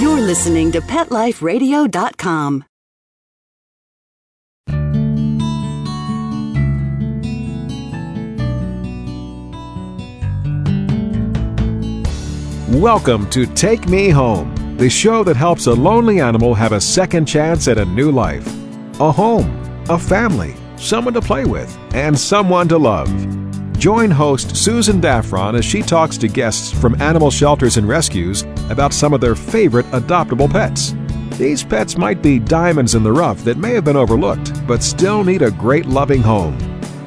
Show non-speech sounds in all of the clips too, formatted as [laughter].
You're listening to PetLifeRadio.com. Welcome to Take Me Home, the show that helps a lonely animal have a second chance at a new life. A home, a family, someone to play with, and someone to love. Join host Susan Daffron as she talks to guests from animal shelters and rescues about some of their favorite adoptable pets. These pets might be diamonds in the rough that may have been overlooked, but still need a great loving home.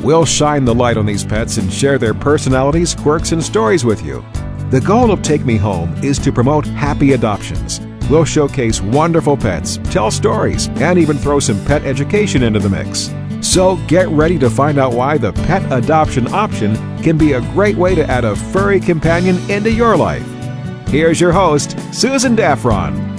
We'll shine the light on these pets and share their personalities, quirks, and stories with you. The goal of Take Me Home is to promote happy adoptions. We'll showcase wonderful pets, tell stories, and even throw some pet education into the mix. So get ready to find out why the pet adoption option can be a great way to add a furry companion into your life. Here's your host, Susan Daffron.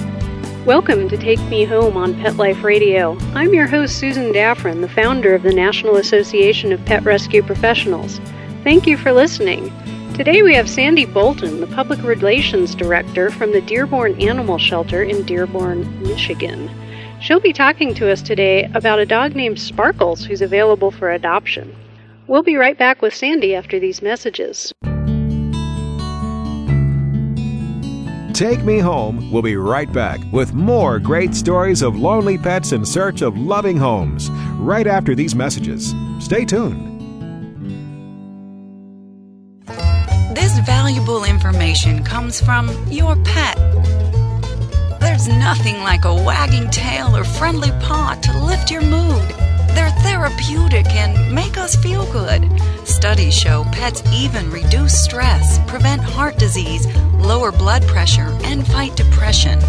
Welcome to Take Me Home on Pet Life Radio. I'm your host, Susan Daffron, the founder of the National Association of Pet Rescue Professionals. Thank you for listening. Today we have Sandy Bolton, the Public Relations Director from the Dearborn Animal Shelter in Dearborn, Michigan. She'll be talking to us today about a dog named Sparkles who's available for adoption. We'll be right back with Sandy after these messages. Take Me Home We'll be right back with more great stories of lonely pets in search of loving homes right after these messages. Stay tuned. This valuable information comes from your pet. There's nothing like a wagging tail or friendly paw to lift your mood. They're therapeutic and make us feel good. Studies show pets even reduce stress, prevent heart disease, lower blood pressure, and fight depression.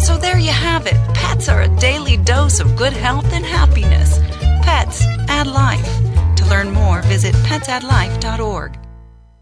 So there you have it. Pets are a daily dose of good health and happiness. Pets add life. To learn more, visit petsaddlife.org.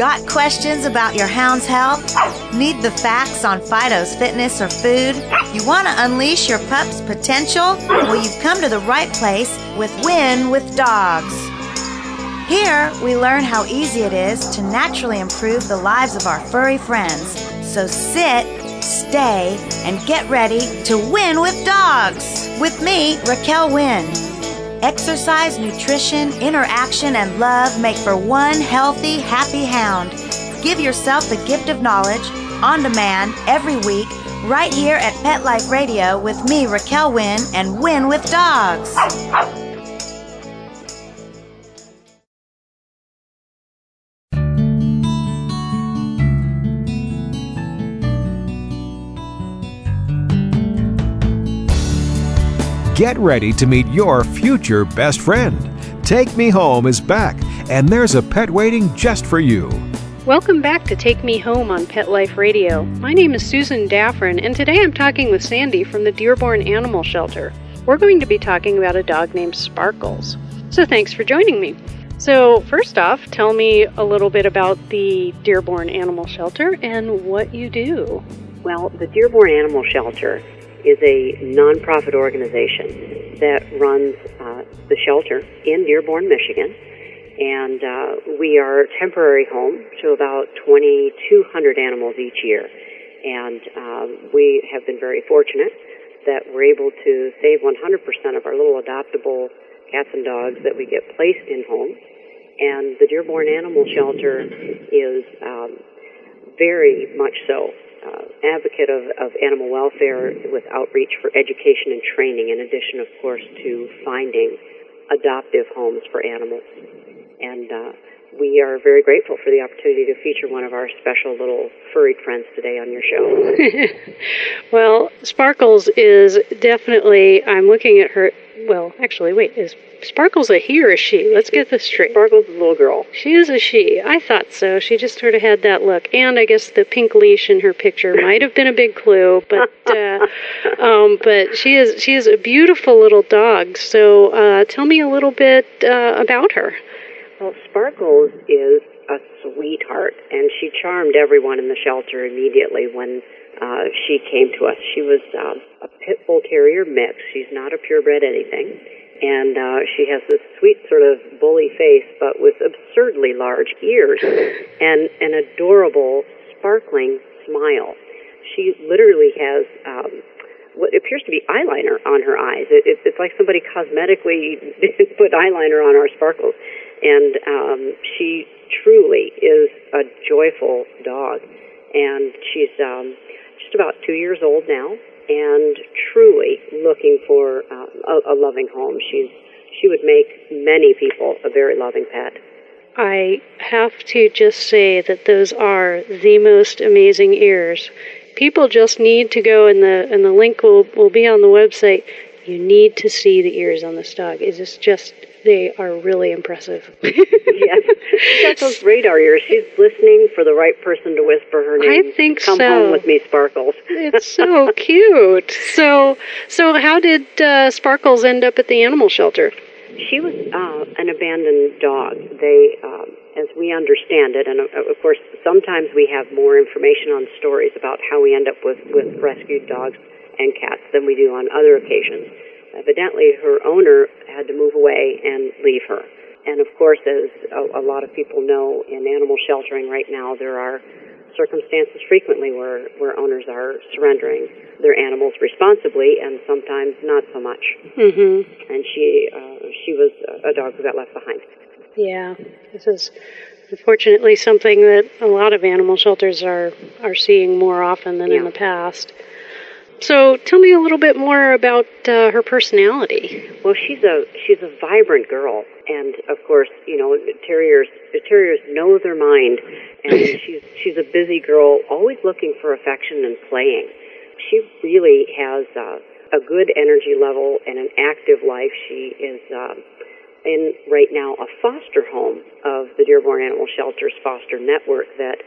Got questions about your hound's health? Need the facts on Fido's fitness or food? You want to unleash your pup's potential? Well, you've come to the right place with Win with Dogs. Here, we learn how easy it is to naturally improve the lives of our furry friends. So sit, stay, and get ready to win with dogs. With me, Raquel Wynn. Exercise, nutrition, interaction, and love make for one healthy, happy hound. Give yourself the gift of knowledge on demand every week right here at Pet Life Radio with me, Raquel Wynn, and Win with Dogs. Get ready to meet your future best friend. Take Me Home is back, and there's a pet waiting just for you. Welcome back to Take Me Home on Pet Life Radio. My name is Susan Daffron, and today I'm talking with Sandy from the Dearborn Animal Shelter. We're going to be talking about a dog named Sparkles. So thanks for joining me. So, first off, tell me a little bit about the Dearborn Animal Shelter and what you do. Well, the Dearborn Animal Shelter is a nonprofit organization that runs uh, the shelter in Dearborn, Michigan. And uh, we are a temporary home to about 2,200 animals each year. And um, we have been very fortunate that we're able to save 100% of our little adoptable cats and dogs that we get placed in homes. And the Dearborn Animal Shelter is um, very much so uh, advocate of, of animal welfare with outreach for education and training, in addition, of course, to finding adoptive homes for animals. And uh, we are very grateful for the opportunity to feature one of our special little furry friends today on your show. [laughs] well, Sparkles is definitely, I'm looking at her. Well, actually, wait, is Sparkles a he or a she? Let's get this straight. Sparkles is a little girl. She is a she. I thought so. She just sort of had that look. And I guess the pink leash in her picture might have been a big clue, but uh, [laughs] um, but she is she is a beautiful little dog. So uh, tell me a little bit uh, about her. Well, Sparkles is a sweetheart, and she charmed everyone in the shelter immediately when uh, she came to us. She was uh, a pit bull terrier mix. She's not a purebred anything, and uh, she has this sweet sort of bully face, but with absurdly large ears [laughs] and an adorable, sparkling smile. She literally has. Um, what appears to be eyeliner on her eyes. It, it, it's like somebody cosmetically [laughs] put eyeliner on our sparkles and um, she truly is a joyful dog. And she's um, just about two years old now, and truly looking for uh, a, a loving home. She's she would make many people a very loving pet. I have to just say that those are the most amazing ears. People just need to go, and the and the link will will be on the website. You need to see the ears on this dog. Is It is just they are really impressive. [laughs] yes, she's got those radar ears. She's listening for the right person to whisper her name. I think Come so. home with me, Sparkles. it's so [laughs] cute. So, so how did uh, Sparkles end up at the animal shelter? She was uh, an abandoned dog. They, um, as we understand it, and uh, of course, sometimes we have more information on stories about how we end up with, with rescued dogs and cats than we do on other occasions evidently her owner had to move away and leave her. And of course, as a, a lot of people know, in animal sheltering right now, there are circumstances frequently where, where owners are surrendering their animals responsibly and sometimes not so much. Mm-hmm. And she uh, she was a dog who got left behind. Yeah, this is unfortunately something that a lot of animal shelters are are seeing more often than Yeah. in the past. So, tell me a little bit more about uh, her personality. Well, she's a she's a vibrant girl, and of course, you know, terriers terriers know their mind, and [laughs] she's she's a busy girl, always looking for affection and playing. She really has uh, a good energy level and an active life. She is uh, in right now a foster home of the Dearborn Animal Shelters foster network that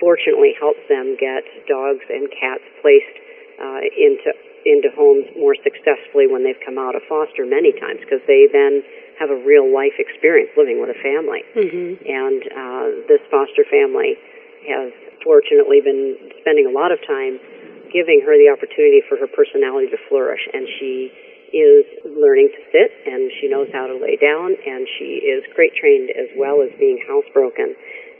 fortunately helps them get dogs and cats placed homes more successfully when they've come out of foster many times because they then have a real life experience living with a family. Mm-hmm. And uh, this foster family has fortunately been spending a lot of time giving her the opportunity for her personality to flourish. And she is learning to sit and she knows how to lay down and she is crate trained as well as being housebroken.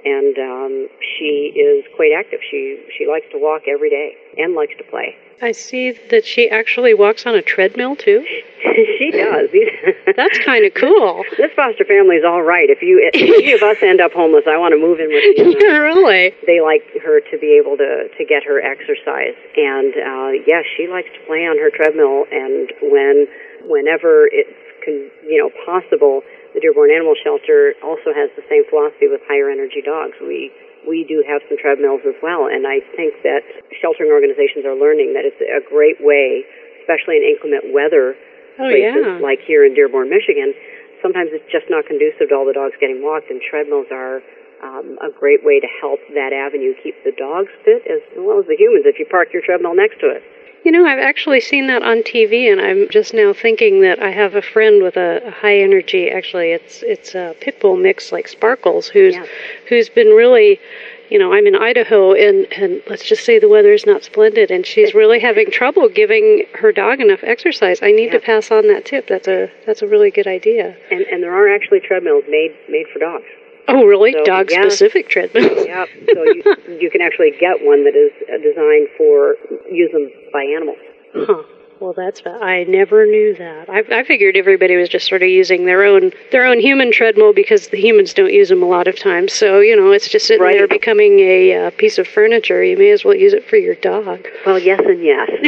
And um, she is quite active. She she likes to walk every day and likes to play. I see that she actually walks on a treadmill too. [laughs] she does. [laughs] That's kind of cool. this foster family is all right. If you if any of us end up homeless, I want to move in with you. [laughs] really? They like her to be able to to get her exercise, and uh, yes, she likes to play on her treadmill. And when whenever it's con- you know possible, the Dearborn Animal Shelter also has the same philosophy with higher energy dogs. We we do have some treadmills as well, and I think that sheltering organizations are learning that it's a great way, especially in inclement weather Oh places yeah. like here in Dearborn, Michigan, sometimes it's just not conducive to all the dogs getting walked, and treadmills are um, a great way to help that avenue keep the dogs fit as well as the humans if you park your treadmill next to it. You know, I've actually seen that on TV, and I'm just now thinking that I have a friend with a, a high energy. Actually, it's it's a pit bull mix like Sparkles, who's Yeah. who's been really, you know, I'm in Idaho, and and let's just say the weather is not splendid, and she's really having trouble giving her dog enough exercise. I need to pass on that tip. That's a that's a really good idea. And, and there are actually treadmills made made for dogs. Oh, really? So, Dog yeah. specific treadmill. [laughs] Yep. So you, you can actually get one that is uh, designed for use them by animals. Huh. Well, that's I never knew that. I, I figured everybody was just sort of using their own their own human treadmill because the humans don't use them a lot of times. So you know, it's just sitting Right. there becoming a uh, piece of furniture. You may as well use it for your dog. Well, yes and yes. [laughs]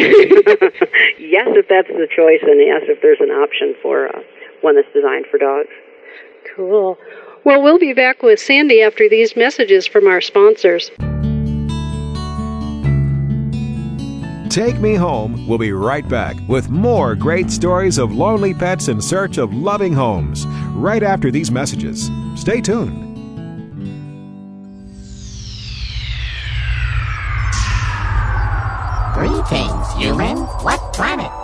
yes, if that's the choice, and yes, if there's an option for uh, one that's designed for dogs. Cool. Well, we'll be back with Sandy after these messages from our sponsors. Take Me Home We'll be right back with more great stories of lonely pets in search of loving homes right after these messages. Stay tuned. Greetings, human. What planet am I on?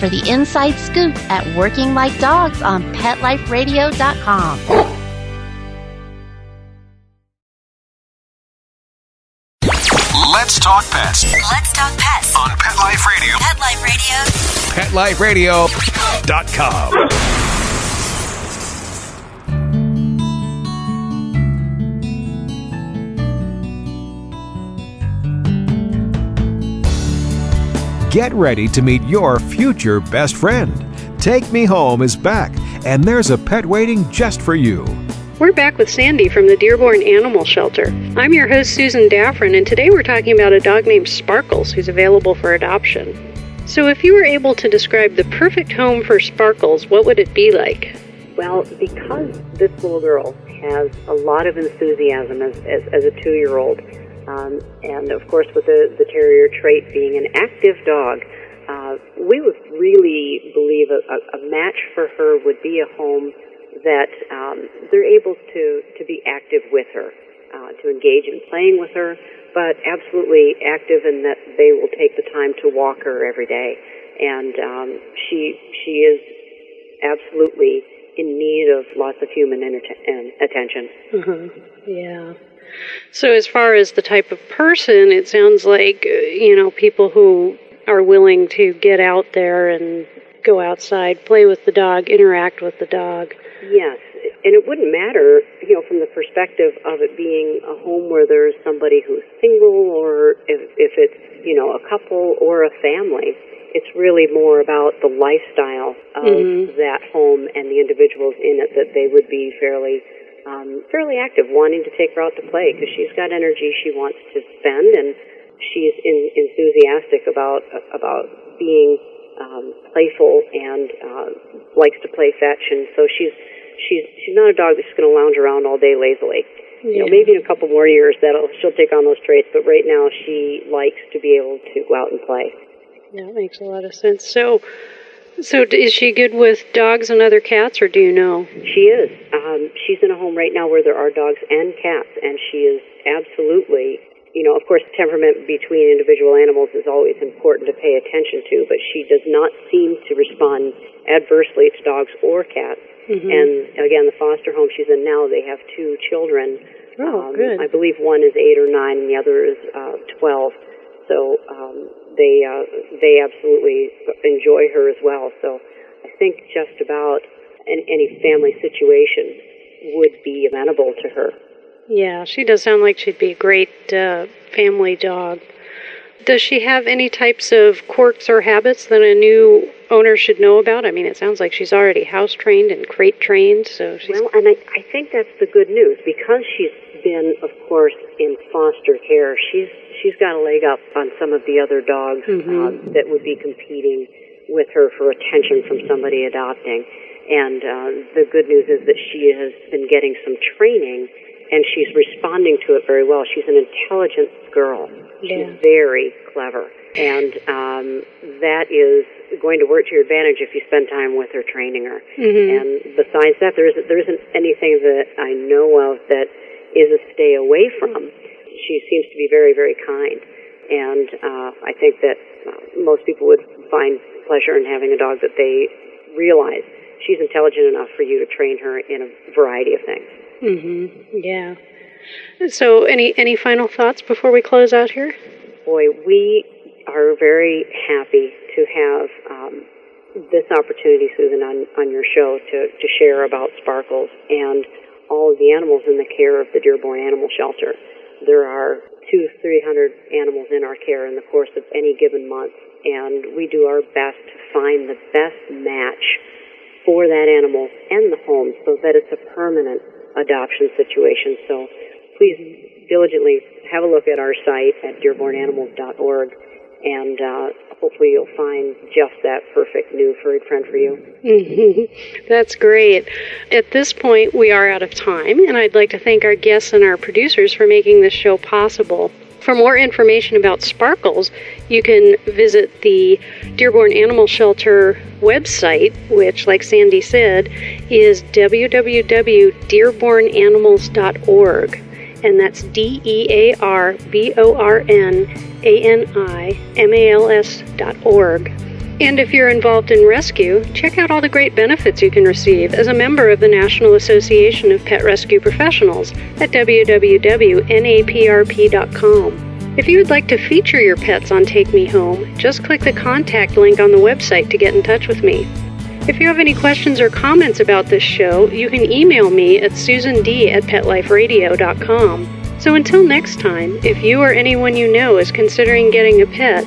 for the inside scoop at Working Like Dogs on PetLifeRadio.com. Let's talk pets Let's talk pets. on Pet Life Radio. Pet Life Radio. PetLifeRadio.com. Get ready to meet your future best friend. Take Me Home is back, and there's a pet waiting just for you. We're back with Sandy from the Dearborn Animal Shelter. I'm your host, Susan Daffron, and today we're talking about a dog named Sparkles who's available for adoption. So, if you were able to describe the perfect home for Sparkles, what would it be like? Well, because this little girl has a lot of enthusiasm as, as, as a two year old, um, and of course, with the, the terrier trait being an active dog, uh, we would really believe a, a, a match for her would be a home that um, they're able to, to be active with her, uh, to engage in playing with her, but absolutely active in that they will take the time to walk her every day. And um, she she is absolutely in need of lots of human enter- and attention. Mm-hmm. Yeah. So, as far as the type of person, it sounds like, uh, you know, people who are willing to get out there and go outside, play with the dog, interact with the dog. Yes, and it wouldn't matter, you know, from the perspective of it being a home where there's somebody who's single or if, if it's, you know, a couple or a family. It's really more about the lifestyle of Mhm. that home and the individuals in it that they would be fairly, um, fairly active, wanting to take her out to play because she's got energy she wants to spend and she's in, enthusiastic about about being um, playful and uh, likes to play fetch, and so she's she's she's not a dog that's going to lounge around all day lazily. You know, maybe in a couple more years that'll she'll take on those traits, but right now she likes to be able to go out and play. That makes a lot of sense. So, so d- is she good with dogs and other cats, or do you know? She is. Um, she's in a home right now where there are dogs and cats, and she is absolutely, you know, of course, temperament between individual animals is always important to pay attention to, but she does not seem to respond adversely to dogs or cats. Mhm. And again, the foster home she's in now, they have two children Oh, um, good. I believe one is eight or nine, and the other is uh, twelve. So um, they uh, they absolutely enjoy her as well. So I think just about any, any family situation would be amenable to her. Yeah, she does sound like she'd be a great uh, family dog. Does she have any types of quirks or habits that a new owner should know about? I mean, it sounds like she's already house trained and crate trained, so she's. Well, and I, I think that's the good news because she's been, of course, in foster care. She's she's got a leg up on some of the other dogs uh, that would be competing with her for attention from somebody adopting. And uh, the good news is that she has been getting some training, and she's responding to it very well. She's an intelligent girl. She's Yeah. very clever, and um, that is going to work to your advantage if you spend time with her training her. Mhm. And besides that, there isn't there isn't anything that I know of that is a stay away from. She seems to be very very kind, and uh, I think that uh, most people would find pleasure in having a dog that they realize she's intelligent enough for you to train her in a variety of things. Mhm. Yeah. So, any any final thoughts before we close out here? Boy, we are very happy to have um, this opportunity, Susan, on, on your show to, to share about Sparkles and all of the animals in the care of the Dearborn Animal Shelter. There are two, three hundred animals in our care in the course of any given month, and we do our best to find the best match for that animal and the home so that it's a permanent adoption situation. So please diligently have a look at our site at dearbornanimals.org and uh, hopefully you'll find just that perfect new furry friend for you. [laughs] That's great. At this point, we are out of time, and I'd like to thank our guests and our producers for making this show possible. For more information about Sparkles, you can visit the Dearborn Animal Shelter website, which, like Sandy said, is www.dearbornanimals.org. And that's D E A R B O R N A N I M A L S dot org. And if you're involved in rescue, check out all the great benefits you can receive as a member of the National Association of Pet Rescue Professionals at www.naprp.com. If you would like to feature your pets on Take Me Home, just click the contact link on the website to get in touch with me. If you have any questions or comments about this show, you can email me at susand at petliferadio.com. So until next time, if you or anyone you know is considering getting a pet,